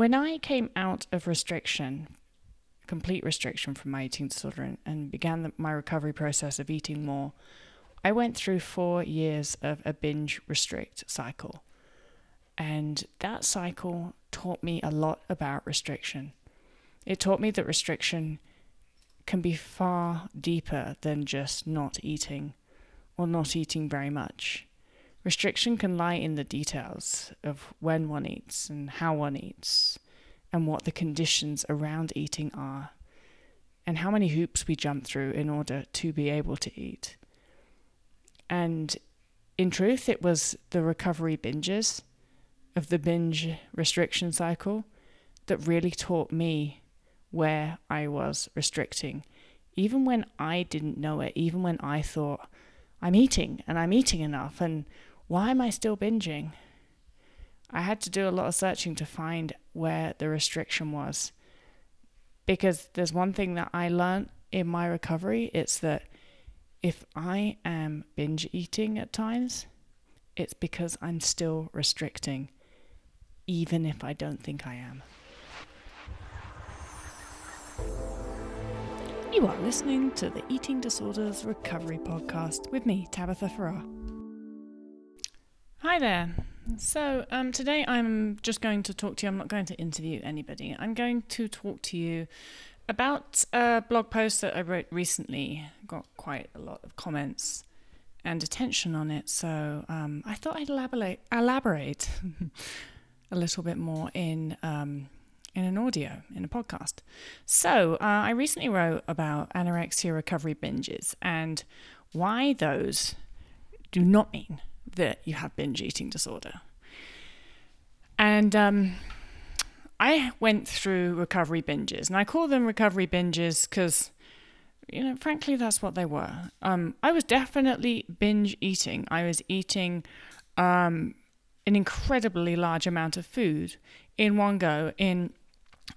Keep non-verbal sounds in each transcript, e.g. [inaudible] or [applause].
When I came out of restriction, complete restriction from my eating disorder, and, and began the, my recovery process of eating more, I went through four years of a binge restrict cycle. And that cycle taught me a lot about restriction. It taught me that restriction can be far deeper than just not eating or not eating very much. Restriction can lie in the details of when one eats and how one eats, and what the conditions around eating are, and how many hoops we jump through in order to be able to eat. And in truth, it was the recovery binges of the binge restriction cycle that really taught me where I was restricting, even when I didn't know it, even when I thought, I'm eating and I'm eating enough, and why am I still binging? I had to do a lot of searching to find where the restriction was. Because there's one thing that I learned in my recovery it's that if I am binge eating at times, it's because I'm still restricting, even if I don't think I am. You are listening to the Eating Disorders Recovery Podcast with me, Tabitha Farrar. Hi there. So, um, today I'm just going to talk to you. I'm not going to interview anybody. I'm going to talk to you about a blog post that I wrote recently. Got quite a lot of comments and attention on it. So, um, I thought I'd elaborate, elaborate [laughs] a little bit more in. Um, in an audio, in a podcast. So, uh, I recently wrote about anorexia recovery binges and why those do not mean that you have binge eating disorder. And um, I went through recovery binges, and I call them recovery binges because, you know, frankly, that's what they were. Um, I was definitely binge eating. I was eating um, an incredibly large amount of food in one go in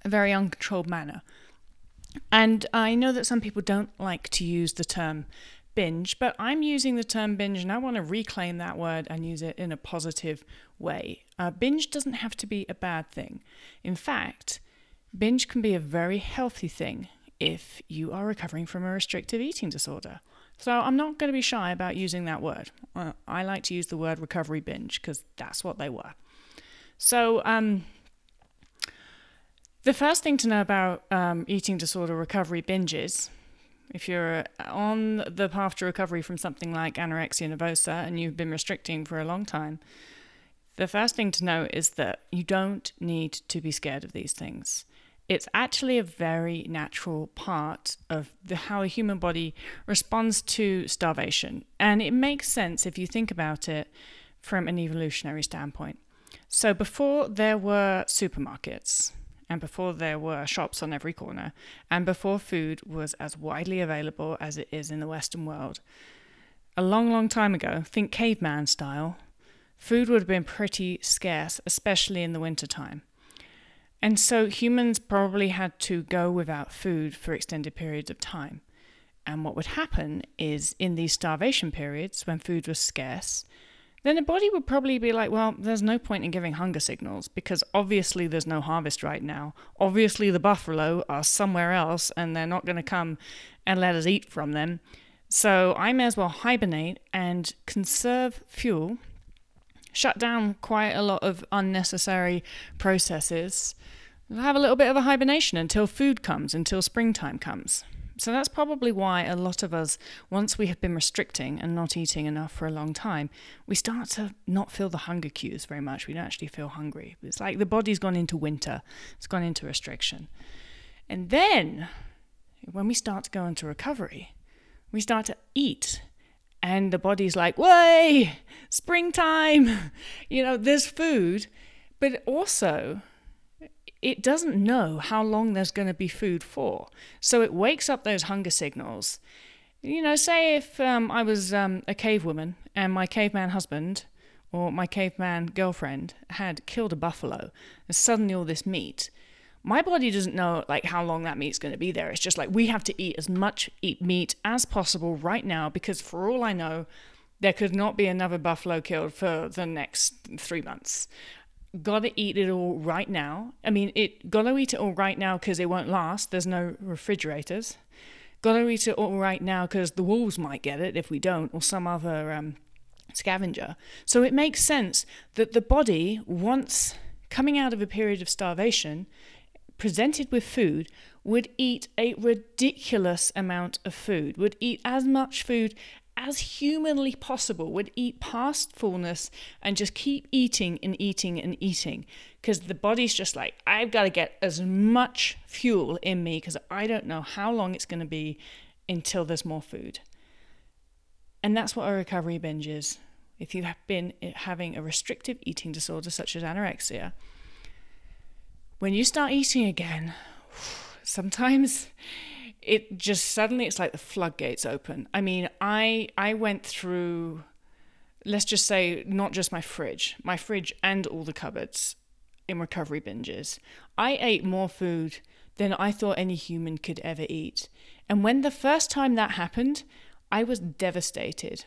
a very uncontrolled manner. And I know that some people don't like to use the term binge, but I'm using the term binge and I want to reclaim that word and use it in a positive way. Uh, binge doesn't have to be a bad thing. In fact, binge can be a very healthy thing if you are recovering from a restrictive eating disorder. So I'm not going to be shy about using that word. Uh, I like to use the word recovery binge because that's what they were. So, um, the first thing to know about um, eating disorder recovery binges, if you're on the path to recovery from something like anorexia nervosa and you've been restricting for a long time, the first thing to know is that you don't need to be scared of these things. It's actually a very natural part of the, how a human body responds to starvation. And it makes sense if you think about it from an evolutionary standpoint. So, before there were supermarkets, and before there were shops on every corner, and before food was as widely available as it is in the Western world. A long, long time ago, think caveman style, food would have been pretty scarce, especially in the wintertime. And so humans probably had to go without food for extended periods of time. And what would happen is in these starvation periods, when food was scarce, then the body would probably be like, well, there's no point in giving hunger signals because obviously there's no harvest right now. Obviously, the buffalo are somewhere else and they're not going to come and let us eat from them. So I may as well hibernate and conserve fuel, shut down quite a lot of unnecessary processes, have a little bit of a hibernation until food comes, until springtime comes. So that's probably why a lot of us, once we have been restricting and not eating enough for a long time, we start to not feel the hunger cues very much. We don't actually feel hungry. It's like the body's gone into winter, it's gone into restriction. And then, when we start to go into recovery, we start to eat. And the body's like, way, springtime, [laughs] you know, there's food. But also, it doesn't know how long there's going to be food for. So it wakes up those hunger signals. You know, say if um, I was um, a cave woman and my caveman husband or my caveman girlfriend had killed a buffalo and suddenly all this meat, my body doesn't know like how long that meat's going to be there. It's just like we have to eat as much eat meat as possible right now because for all I know, there could not be another buffalo killed for the next three months gotta eat it all right now. I mean, it gotta eat it all right now because it won't last. There's no refrigerators. Gotta eat it all right now because the wolves might get it if we don't, or some other um, scavenger. So it makes sense that the body, once coming out of a period of starvation, presented with food, would eat a ridiculous amount of food, would eat as much food as humanly possible, would eat past fullness and just keep eating and eating and eating. Because the body's just like, I've got to get as much fuel in me because I don't know how long it's going to be until there's more food. And that's what a recovery binge is. If you have been eh, having a restrictive eating disorder such as anorexia, when you start eating again, [sighs] sometimes it just suddenly it's like the floodgates open. I mean, I I went through let's just say not just my fridge, my fridge and all the cupboards in recovery binges. I ate more food than I thought any human could ever eat. And when the first time that happened, I was devastated.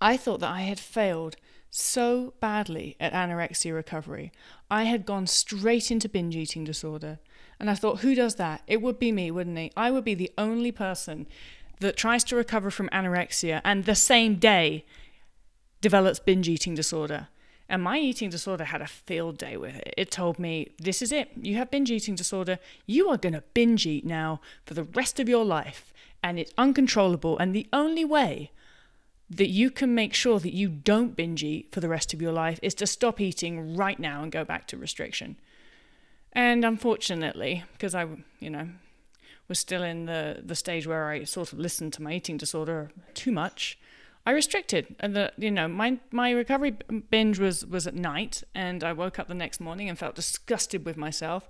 I thought that I had failed so badly at anorexia recovery. I had gone straight into binge eating disorder. And I thought, who does that? It would be me, wouldn't it? I would be the only person that tries to recover from anorexia and the same day develops binge eating disorder. And my eating disorder had a field day with it. It told me, this is it. You have binge eating disorder. You are going to binge eat now for the rest of your life. And it's uncontrollable. And the only way that you can make sure that you don't binge eat for the rest of your life is to stop eating right now and go back to restriction. And unfortunately, because I, you know, was still in the, the stage where I sort of listened to my eating disorder too much, I restricted. And the, you know, my my recovery binge was was at night, and I woke up the next morning and felt disgusted with myself,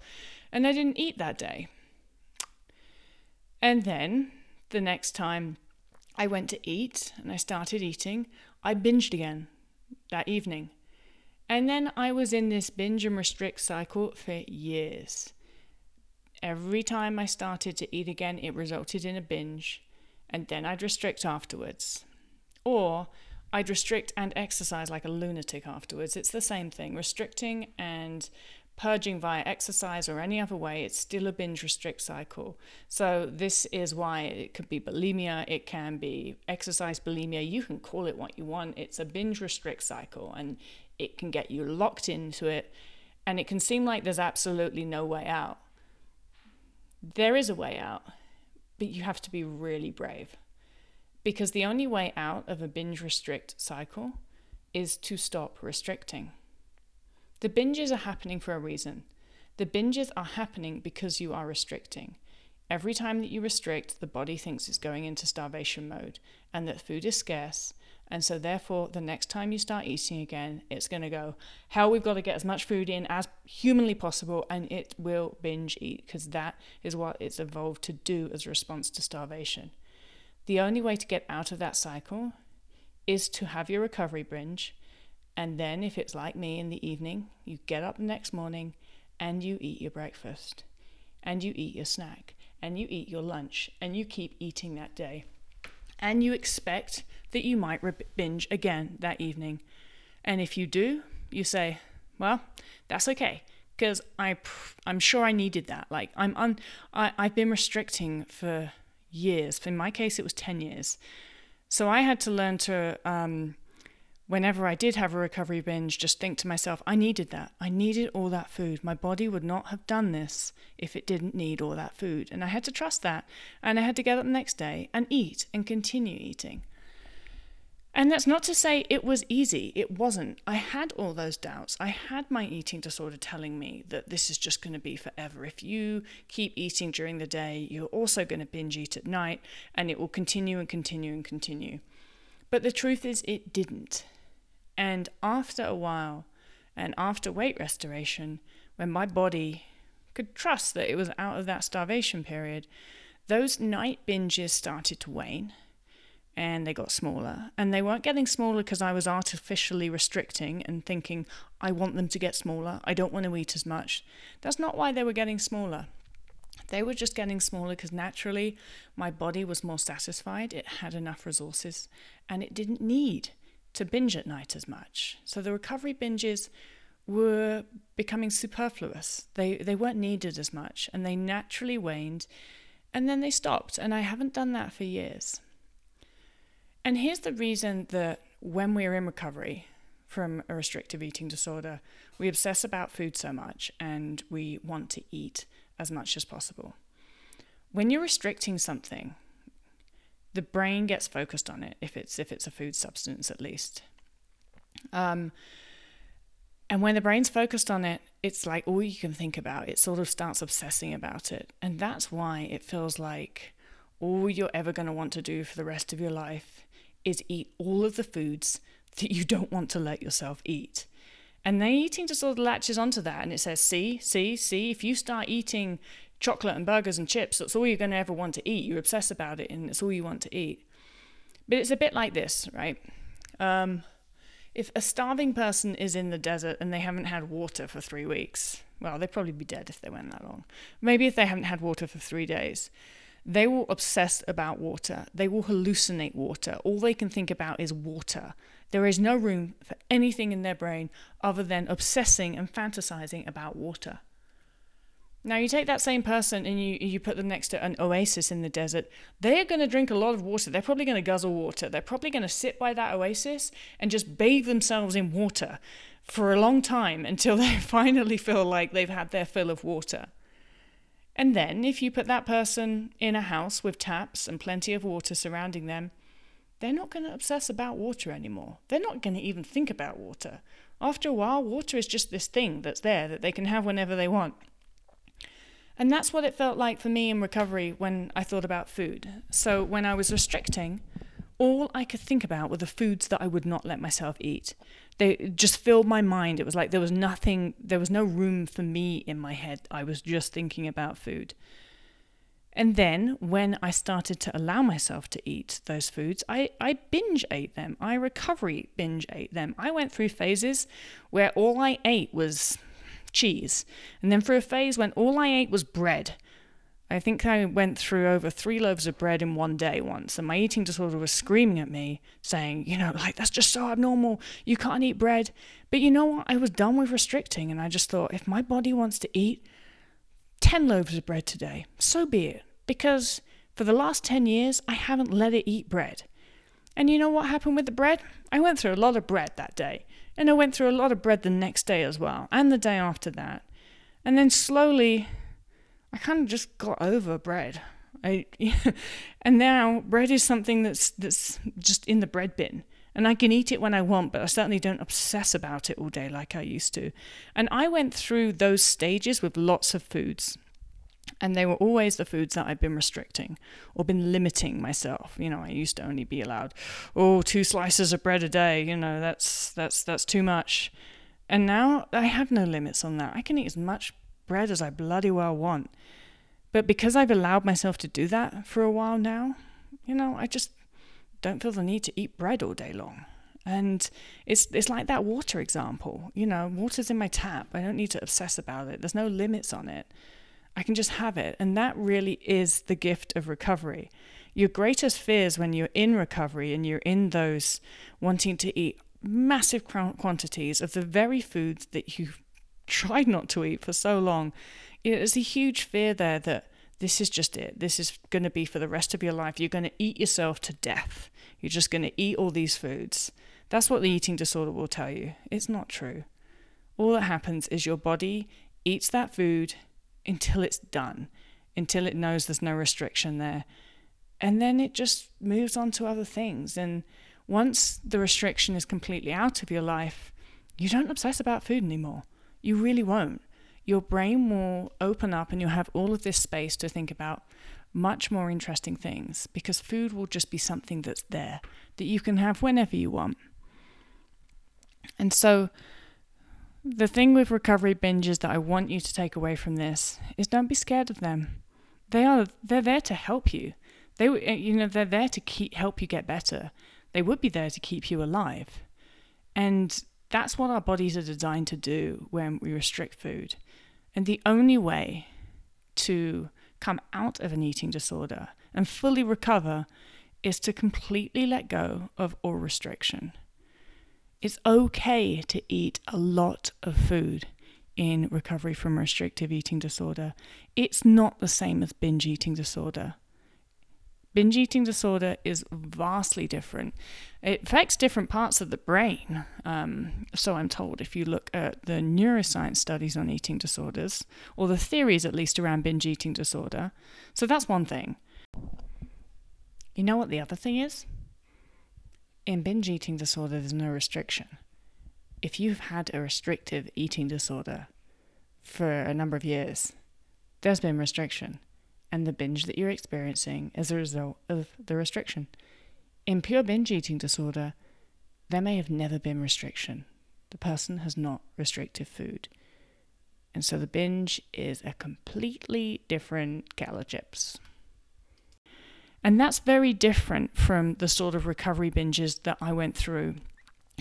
and I didn't eat that day. And then the next time I went to eat and I started eating, I binged again that evening. And then I was in this binge and restrict cycle for years. Every time I started to eat again, it resulted in a binge, and then I'd restrict afterwards. Or I'd restrict and exercise like a lunatic afterwards. It's the same thing. Restricting and purging via exercise or any other way, it's still a binge restrict cycle. So, this is why it could be bulimia, it can be exercise bulimia. You can call it what you want. It's a binge restrict cycle and it can get you locked into it and it can seem like there's absolutely no way out. There is a way out, but you have to be really brave. Because the only way out of a binge restrict cycle is to stop restricting. The binges are happening for a reason. The binges are happening because you are restricting. Every time that you restrict, the body thinks it's going into starvation mode and that food is scarce. And so, therefore, the next time you start eating again, it's going to go, Hell, we've got to get as much food in as humanly possible, and it will binge eat because that is what it's evolved to do as a response to starvation. The only way to get out of that cycle is to have your recovery binge and then, if it's like me in the evening, you get up the next morning and you eat your breakfast, and you eat your snack, and you eat your lunch, and you keep eating that day. And you expect that you might binge again that evening. And if you do, you say, well, that's okay because I I'm sure I needed that. Like I'm un, I I've been restricting for years. In my case, it was ten years. So I had to learn to um, whenever I did have a recovery binge, just think to myself, I needed that. I needed all that food. My body would not have done this if it didn't need all that food. And I had to trust that. And I had to get up the next day and eat and continue eating. And that's not to say it was easy. It wasn't. I had all those doubts. I had my eating disorder telling me that this is just going to be forever. If you keep eating during the day, you're also going to binge eat at night, and it will continue and continue and continue. But the truth is, it didn't. And after a while, and after weight restoration, when my body could trust that it was out of that starvation period, those night binges started to wane and they got smaller. And they weren't getting smaller because I was artificially restricting and thinking, I want them to get smaller. I don't want to eat as much. That's not why they were getting smaller. They were just getting smaller because naturally my body was more satisfied. It had enough resources and it didn't need to binge at night as much. So the recovery binges were becoming superfluous. They they weren't needed as much and they naturally waned and then they stopped and I haven't done that for years. And here's the reason that when we're in recovery from a restrictive eating disorder, we obsess about food so much and we want to eat as much as possible. When you're restricting something, the brain gets focused on it if it's if it's a food substance at least. Um, and when the brain's focused on it, it's like all you can think about. It sort of starts obsessing about it. And that's why it feels like all you're ever going to want to do for the rest of your life is eat all of the foods that you don't want to let yourself eat. And the eating disorder latches onto that and it says, see, see, see, if you start eating chocolate and burgers and chips, that's all you're going to ever want to eat. You obsess about it and it's all you want to eat. But it's a bit like this, right? Um, if a starving person is in the desert and they haven't had water for three weeks, well, they'd probably be dead if they went that long. Maybe if they haven't had water for three days, they will obsess about water. They will hallucinate water. All they can think about is water. There is no room for anything in their brain other than obsessing and fantasizing about water. Now you take that same person and you you put them next to an oasis in the desert. They are going to drink a lot of water. They're probably going to guzzle water. They're probably going to sit by that oasis and just bathe themselves in water for a long time until they [laughs] finally feel like they've had their fill of water. And then if you put that person in a house with taps and plenty of water surrounding them, they're not going to obsess about water anymore. They're not going to even think about water. After a while, water is just this thing that's there that they can have whenever they want. And that's what it felt like for me in recovery when I thought about food. So when I was restricting, all I could think about were the foods that I would not let myself eat. They just filled my mind. It was like there was nothing, there was no room for me in my head. I was just thinking about food. And then when I started to allow myself to eat those foods, I, I binge ate them. I recovery binge ate them. I went through phases where all I ate was cheese. And then for a phase when all I ate was bread. I think I went through over three loaves of bread in one day once, and my eating disorder was screaming at me, saying, you know, like, that's just so abnormal. You can't eat bread. But you know what? I was done with restricting, and I just thought, if my body wants to eat 10 loaves of bread today, so be it. Because for the last 10 years, I haven't let it eat bread. And you know what happened with the bread? I went through a lot of bread that day. And I went through a lot of bread the next day as well, and the day after that. And then slowly, I kind of just got over bread. I, [laughs] and now bread is something that's that's just in the bread bin, and I can eat it when I want, but I certainly don't obsess about it all day like I used to. And I went through those stages with lots of foods and they were always the foods that I'd been restricting or been limiting myself. You know, I used to only be allowed, oh, two slices of bread a day. You know, that's that's that's too much. And now I have no limits on that. I can eat as much bread as I bloody well want. But because I've allowed myself to do that for a while now, you know, I just don't feel the need to eat bread all day long. And it's it's like that water example. You know, water's in my tap. I don't need to obsess about it. There's no limits on it. I can just have it. And that really is the gift of recovery. Your greatest fears when you're in recovery and you're in those wanting to eat massive quantities of the very foods that you've tried not to eat for so long, you know, there's a huge fear there that this is just it. This is going to be for the rest of your life. You're going to eat yourself to death. You're just going to eat all these foods. That's what the eating disorder will tell you. It's not true. All that happens is your body eats that food, until it's done, until it knows there's no restriction there. And then it just moves on to other things. And once the restriction is completely out of your life, you don't obsess about food anymore. You really won't. Your brain will open up and you'll have all of this space to think about much more interesting things because food will just be something that's there that you can have whenever you want. And so, the thing with recovery binges that I want you to take away from this is don't be scared of them. They are they're there to help you. They eh, you know they're there to keep help you get better. They would be there to keep you alive. And that's what our bodies are designed to do when we restrict food. And the only way to come out of an eating disorder and fully recover is to completely let go of all restriction It's okay to eat a lot of food in recovery from restrictive eating disorder. It's not the same as binge eating disorder. Binge eating disorder is vastly different. It affects different parts of the brain. Um, so I'm told if you look at the neuroscience studies on eating disorders, or the theories at least around binge eating disorder. So that's one thing. You know what the other thing is? In binge eating disorder, there's no restriction. If you've had a restrictive eating disorder for a number of years, there's been restriction and the binge that you're experiencing as a result of the restriction. In pure binge eating disorder, there may have never been restriction. The person has not restricted food. And so the binge is a completely different kettle of chips. And that's very different from the sort of recovery binges that I went through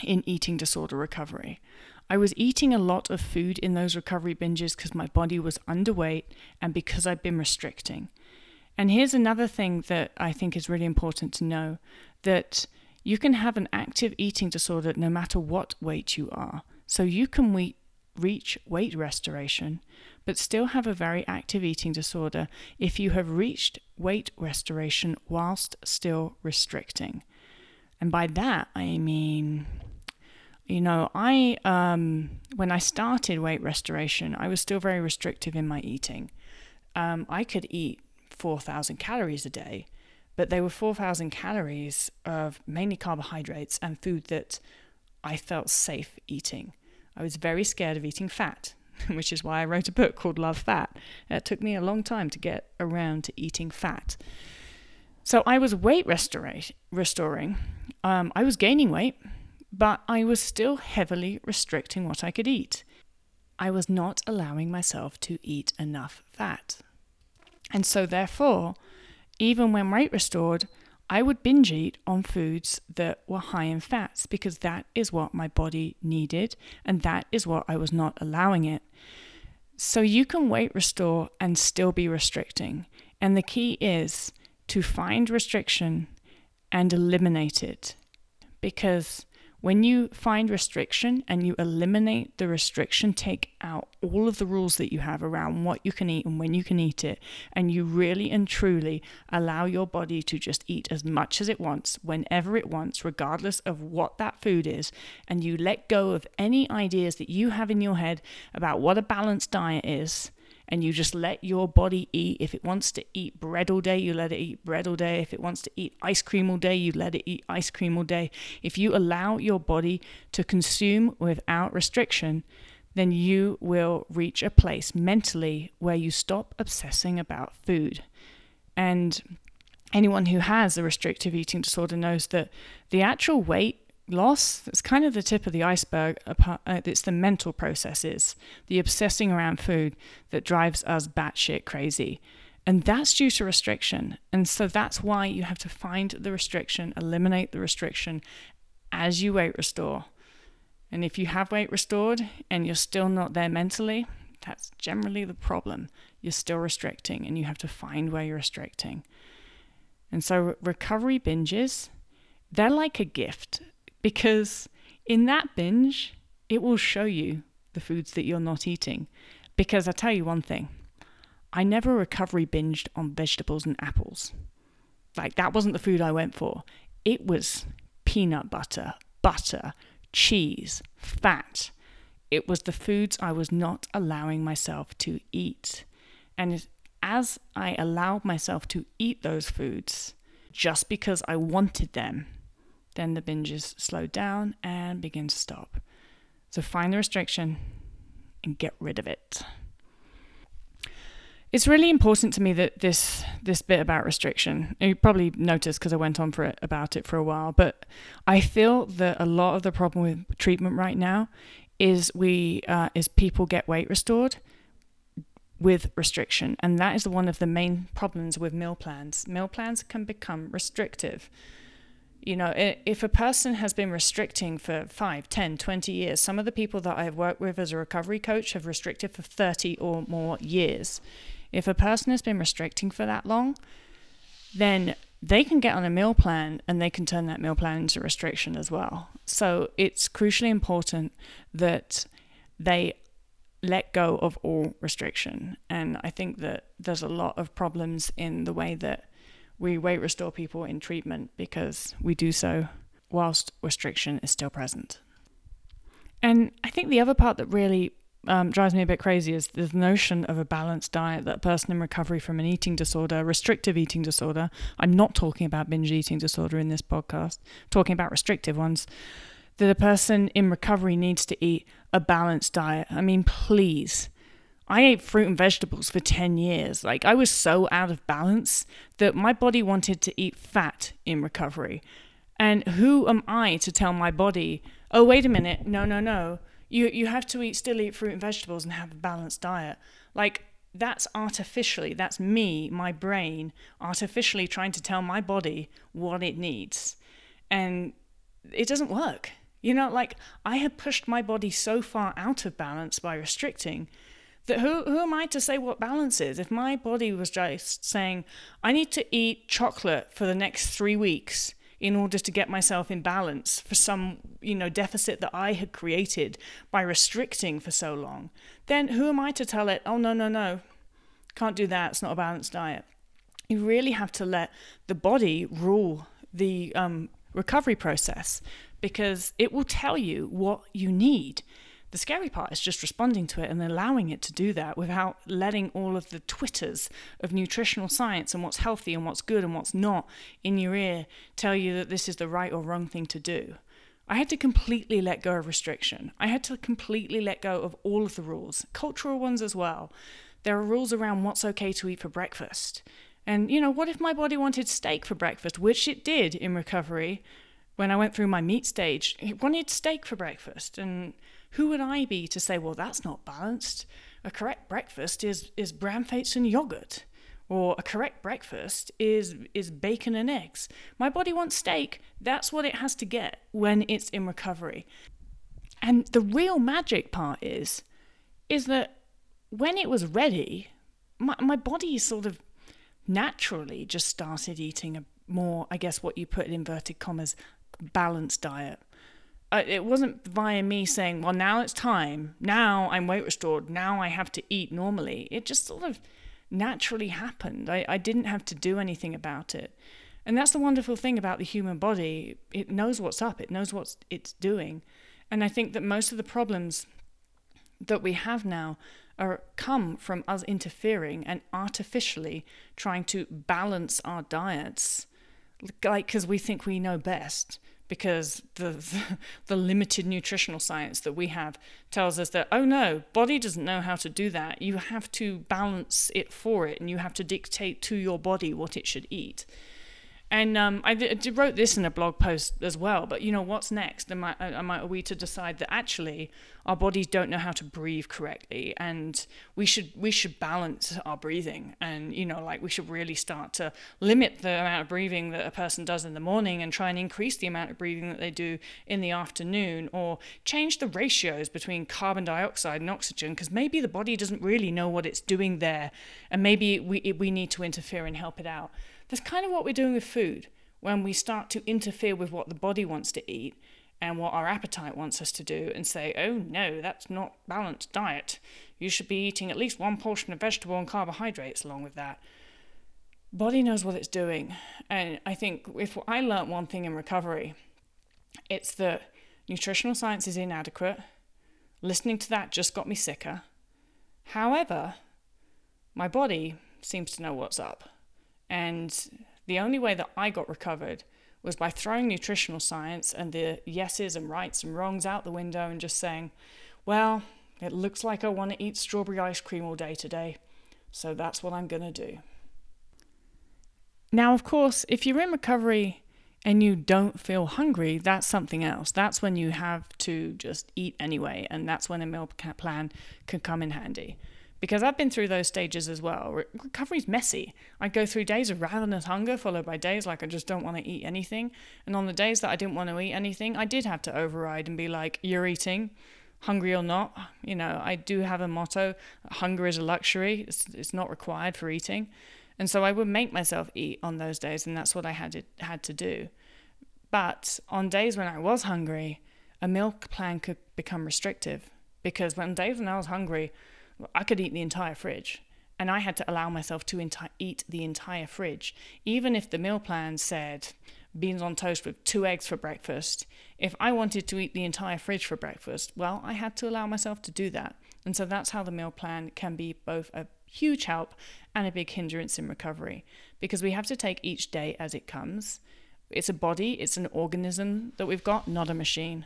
in eating disorder recovery. I was eating a lot of food in those recovery binges because my body was underweight and because I'd been restricting. And here's another thing that I think is really important to know that you can have an active eating disorder no matter what weight you are. So you can we- reach weight restoration, but still have a very active eating disorder if you have reached weight restoration whilst still restricting. And by that, I mean you know, I um, when I started weight restoration, I was still very restrictive in my eating. Um, I could eat four thousand calories a day, but they were four thousand calories of mainly carbohydrates and food that I felt safe eating. I was very scared of eating fat, [laughs] which is why I wrote a book called Love Fat. It took me a long time to get around to eating fat. So I was weight restora- restoring. Um, I was gaining weight but I was still heavily restricting what I could eat. I was not allowing myself to eat enough fat. And so, therefore, even when weight restored, I would binge eat on foods that were high in fats because that is what my body needed and that is what I was not allowing it. So, you can weight restore and still be restricting. And the key is to find restriction and eliminate it because when you find restriction and you eliminate the restriction, take out all of the rules that you have around what you can eat and when you can eat it, and you really and truly allow your body to just eat as much as it wants, whenever it wants, regardless of what that food is, and you let go of any ideas that you have in your head about what a balanced diet is and you just let your body eat. If it wants to eat bread all day, you let it eat bread all day. If it wants to eat ice cream all day, you let it eat ice cream all day. If you allow your body to consume without restriction, then you will reach a place mentally where you stop obsessing about food. And anyone who has a restrictive eating disorder knows that the actual weight loss it's kind of the tip of the iceberg uh, it's the mental processes the obsessing around food that drives us batshit crazy. And that's due to restriction. And so that's why you have to find the restriction eliminate the restriction as you weight restore. And if you have weight restored and you're still not there mentally that's generally the problem. You're still restricting and you have to find where you're restricting. And so recovery binges they're like a gift because in that binge, it will show you the foods that you're not eating. Because I tell you one thing, I never recovery binged on vegetables and apples. Like that wasn't the food I went for. It was peanut butter, butter, cheese, fat. It was the foods I was not allowing myself to eat. And as I allowed myself to eat those foods just because I wanted them, then the binges slow down and begin to stop. So find the restriction and get rid of it. It's really important to me that this this bit about restriction. You probably noticed because I went on for it about it for a while, but I feel that a lot of the problem with treatment right now is we uh, is people get weight restored with restriction, and that is one of the main problems with meal plans. Meal plans can become restrictive you know, if a person has been restricting for 5, 10, 20 years, some of the people that I've worked with as a recovery coach have restricted for 30 or more years. If a person has been restricting for that long, then they can get on a meal plan and they can turn that meal plan into restriction as well. So it's crucially important that they let go of all restriction. And I think that there's a lot of problems in the way that we weight restore people in treatment because we do so whilst restriction is still present. And I think the other part that really um, drives me a bit crazy is the notion of a balanced diet that a person in recovery from an eating disorder, restrictive eating disorder, I'm not talking about binge eating disorder in this podcast, I'm talking about restrictive ones, that a person in recovery needs to eat a balanced diet. I mean, please. I ate fruit and vegetables for 10 years. Like, I was so out of balance that my body wanted to eat fat in recovery. And who am I to tell my body, oh, wait a minute, no, no, no you you have to eat still eat fruit and vegetables and have a balanced diet. Like that's artificially, that's me, my brain, artificially trying to tell my body what it needs. And it doesn't work. You know, like I had pushed my body so far out of balance by restricting that who, who am I to say what balance is? If my body was just saying, I need to eat chocolate for the next three weeks in order to get myself in balance for some you know deficit that I had created by restricting for so long, then who am I to tell it, oh no, no, no, can't do that, it's not a balanced diet. You really have to let the body rule the um, recovery process because it will tell you what you need. The scary part is just responding to it and allowing it to do that without letting all of the twitters of nutritional science and what's healthy and what's good and what's not in your ear tell you that this is the right or wrong thing to do. I had to completely let go of restriction. I had to completely let go of all of the rules, cultural ones as well. There are rules around what's okay to eat for breakfast. And, you know, what if my body wanted steak for breakfast, which it did in recovery when I went through my meat stage? It wanted steak for breakfast. And who would I be to say, well, that's not balanced? A correct breakfast is, is Bran Flakes and yogurt. Or a correct breakfast is is bacon and eggs. My body wants steak. That's what it has to get when it's in recovery. And the real magic part is is that when it was ready, my, my body sort of naturally just started eating a more, I guess, what you put in inverted commas, balanced diet Uh, it wasn't via me saying, well, now it's time. Now I'm weight restored. Now I have to eat normally. It just sort of naturally happened. I, I didn't have to do anything about it. And that's the wonderful thing about the human body. It knows what's up, it knows what it's doing. And I think that most of the problems that we have now are come from us interfering and artificially trying to balance our diets like because we think we know best because the, [laughs] the, limited nutritional science that we have tells us that oh no body doesn't know how to do that. You have to balance it for it and you have to dictate to your body what it should eat and um, I, wrote this in a blog post as well. But you know, what's next? Am I, am I, are we to decide that actually our bodies don't know how to breathe correctly, and we should we should balance our breathing, and you know, like we should really start to limit the amount of breathing that a person does in the morning, and try and increase the amount of breathing that they do in the afternoon, or change the ratios between carbon dioxide and oxygen, because maybe the body doesn't really know what it's doing there, and maybe we we need to interfere and help it out. That's kind of what we're doing with food when we start to interfere with what the body wants to eat and what our appetite wants us to do and say, oh no, that's not balanced diet. You should be eating at least one portion of vegetable and carbohydrates along with that. Body knows what it's doing. And I think if I learnt one thing in recovery, it's that nutritional science is inadequate. Listening to that just got me sicker. However, my body seems to know what's up. And the only way that I got recovered was by throwing nutritional science and the yeses and rights and wrongs out the window and just saying, well, it looks like I want to eat strawberry ice cream all day today, so that's what I'm going to do. Now, of course, if you're in recovery and you don't feel hungry, that's something else. That's when you have to just eat anyway, and that's when a meal plan can come in handy because I've been through those stages as well. Re- recovery's messy. I go through days of ravenous hunger, followed by days like I just don't want to eat anything. And on the days that I didn't want to eat anything, I did have to override and be like, "You're eating." Hungry or not, you know, I do have a motto hunger is a luxury, it's, it's not required for eating. And so I would make myself eat on those days, and that's what I had to, had to do. But on days when I was hungry, a meal plan could become restrictive because when days when I was hungry, I could eat the entire fridge and I had to allow myself to enti- eat the entire fridge. Even if the meal plan said beans on toast with two eggs for breakfast, if I wanted to eat the entire fridge for breakfast, well, I had to allow myself to do that. And so that's how the meal plan can be both a huge help and a big hindrance in recovery because we have to take each day as it comes. It's a body, it's an organism that we've got, not a machine.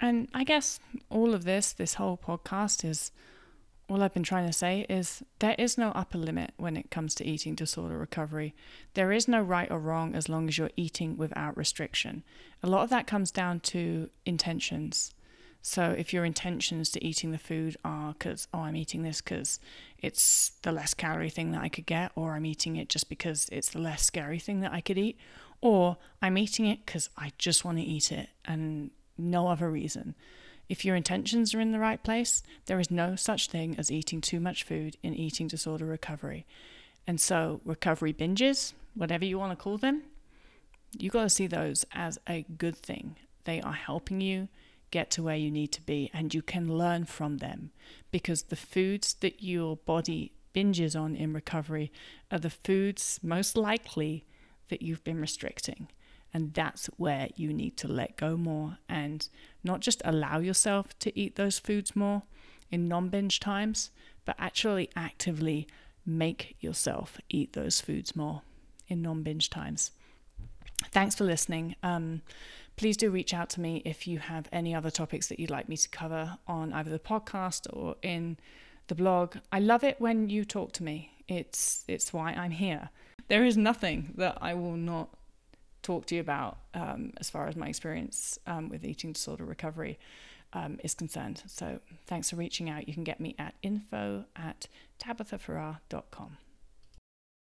And I guess all of this, this whole podcast is all I've been trying to say is there is no upper limit when it comes to eating disorder recovery. There is no right or wrong as long as you're eating without restriction. A lot of that comes down to intentions. So if your intentions to eating the food are because, oh, I'm eating this because it's the less calorie thing that I could get, or I'm eating it just because it's the less scary thing that I could eat, or I'm eating it because I just want to eat it and no other reason. If your intentions are in the right place, there is no such thing as eating too much food in eating disorder recovery. And so, recovery binges, whatever you want to call them, you got to see those as a good thing. They are helping you get to where you need to be, and you can learn from them because the foods that your body binges on in recovery are the foods most likely that you've been restricting. And that's where you need to let go more and not just allow yourself to eat those foods more in non binge times, but actually actively make yourself eat those foods more in non binge times. Thanks for listening. Um, please do reach out to me if you have any other topics that you'd like me to cover on either the podcast or in the blog. I love it when you talk to me. It's it's why I'm here. There is nothing that I will not talk to you about um, as far as my experience um, with eating disorder recovery um, is concerned. So thanks for reaching out. You can get me at info at tabithafarrar.com.